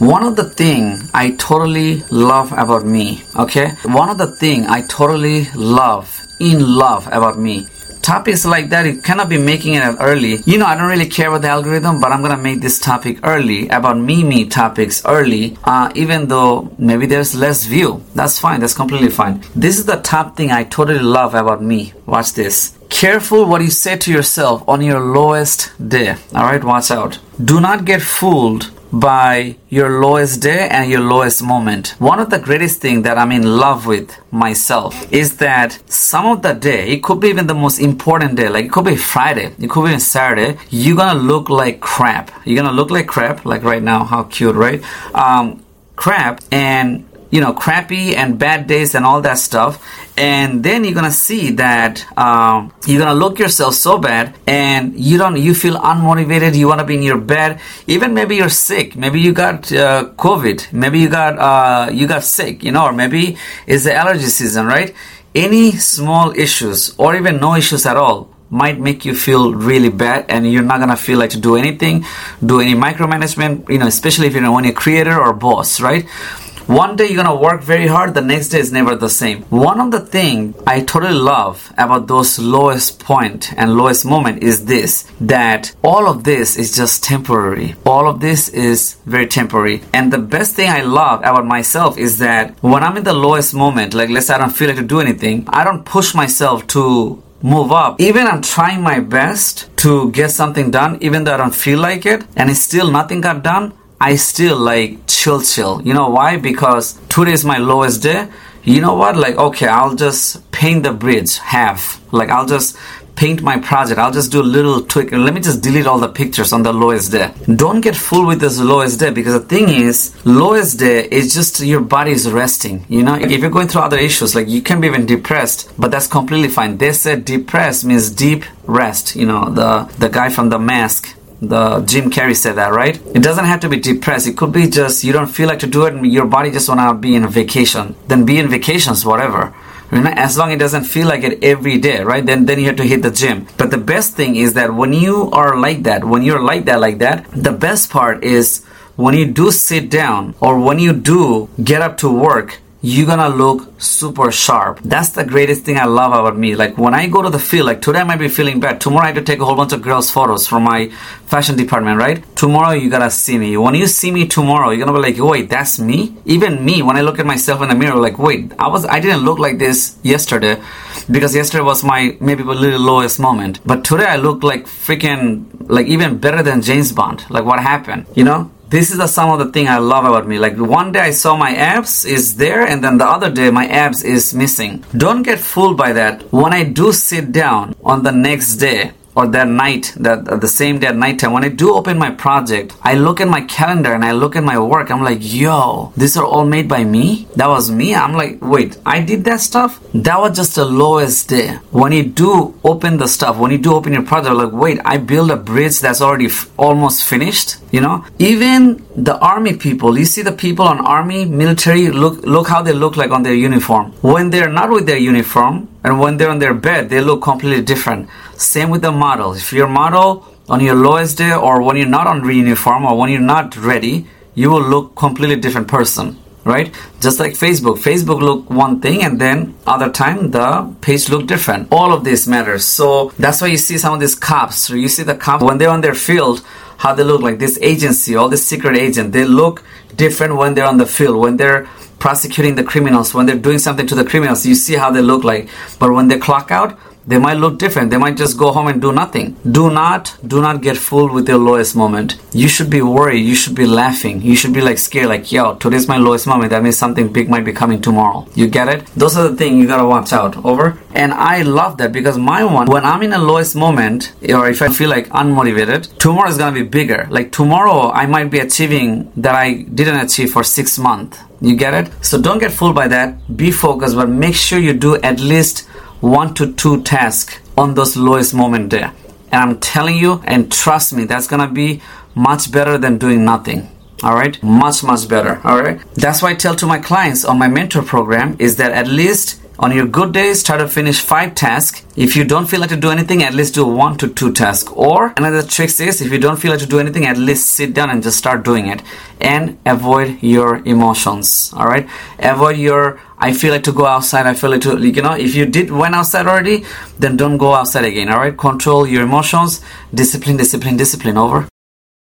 One of the thing I totally love about me, okay? One of the thing I totally love, in love about me. Topics like that you cannot be making it early. You know i don't really care about the algorithm but i'm gonna make this topic early about me me topics early uh, even though maybe there's less view. That's fine that's completely fine. This is the top thing i totally love about me. Watch this. Careful what you say to yourself on your lowest day. All right watch out. Do not get fooled by your lowest day and your lowest moment. One of the greatest things that I'm in love with myself is that some of the day, it could be even the most important day, like it could be Friday, it could be Saturday, you're gonna look like crap. You're gonna look like crap, like right now, how cute, right? Um, crap, and you know, crappy and bad days and all that stuff. And then you're gonna see that um, you're gonna look yourself so bad, and you don't, you feel unmotivated. You wanna be in your bed. Even maybe you're sick. Maybe you got uh, COVID. Maybe you got uh, you got sick. You know, or maybe it's the allergy season, right? Any small issues or even no issues at all might make you feel really bad and you're not gonna feel like to do anything do any micromanagement you know especially if you're only a creator or boss right one day you're gonna work very hard, the next day is never the same. One of the things I totally love about those lowest point and lowest moment is this that all of this is just temporary. All of this is very temporary. And the best thing I love about myself is that when I'm in the lowest moment, like let's say I don't feel like to do anything, I don't push myself to move up. Even I'm trying my best to get something done, even though I don't feel like it, and it's still nothing got done. I still like chill, chill. You know why? Because today is my lowest day. You know what? Like, okay, I'll just paint the bridge half. Like, I'll just paint my project. I'll just do a little tweak. Let me just delete all the pictures on the lowest day. Don't get fooled with this lowest day because the thing is, lowest day is just your body is resting. You know, if you're going through other issues, like you can be even depressed, but that's completely fine. They said depressed means deep rest. You know, the the guy from the mask the Jim Carrey said that, right? It doesn't have to be depressed. It could be just you don't feel like to do it and your body just wanna be in a vacation. Then be in vacations, whatever. You know, as long as it doesn't feel like it every day, right? Then then you have to hit the gym. But the best thing is that when you are like that, when you're like that, like that, the best part is when you do sit down or when you do get up to work, you're gonna look super sharp. That's the greatest thing I love about me. Like when I go to the field, like today I might be feeling bad. Tomorrow I have to take a whole bunch of girls' photos from my fashion department, right? Tomorrow you gotta see me. When you see me tomorrow, you're gonna be like, wait, that's me? Even me, when I look at myself in the mirror, like, wait, I was I didn't look like this yesterday because yesterday was my maybe a little lowest moment. But today I look like freaking like even better than James Bond. Like what happened? You know? This is the some of the thing I love about me. Like one day I saw my abs is there, and then the other day my abs is missing. Don't get fooled by that. When I do sit down on the next day, or that night, that uh, the same day at nighttime, when I do open my project, I look at my calendar and I look at my work. I'm like, yo, these are all made by me. That was me. I'm like, wait, I did that stuff. That was just the lowest day. When you do open the stuff, when you do open your project, like, wait, I build a bridge that's already f- almost finished. You know, even the army people, you see the people on army, military, look, look how they look like on their uniform. When they're not with their uniform, and when they're on their bed, they look completely different. Same with the model. If your model on your lowest day or when you're not on uniform or when you're not ready, you will look completely different person right? Just like facebook. Facebook look one thing and then other time the page look different. All of this matters. So that's why you see some of these cops. So you see the cops when they're on their field how they look like this agency all this secret agent. They look different when they're on the field when they're prosecuting the criminals, when they're doing something to the criminals, you see how they look like. But when they clock out, they might look different. They might just go home and do nothing. Do not, do not get fooled with your lowest moment. You should be worried. You should be laughing. You should be like scared, like, yo, today's my lowest moment. That means something big might be coming tomorrow. You get it? Those are the things you gotta watch out. Over. And I love that because my one, when I'm in a lowest moment, or if I feel like unmotivated, tomorrow is gonna be bigger. Like tomorrow, I might be achieving that I didn't achieve for six months. You get it? So don't get fooled by that. Be focused, but make sure you do at least one to two tasks on those lowest moment there. And I'm telling you, and trust me, that's gonna be much better than doing nothing. All right, much much better. All right, that's why I tell to my clients on my mentor program is that at least On your good days, try to finish five tasks. If you don't feel like to do anything, at least do one to two tasks. Or another trick is if you don't feel like to do anything, at least sit down and just start doing it. And avoid your emotions. All right. Avoid your I feel like to go outside. I feel like to, you know, if you did went outside already, then don't go outside again. All right. Control your emotions. Discipline, discipline, discipline. Over.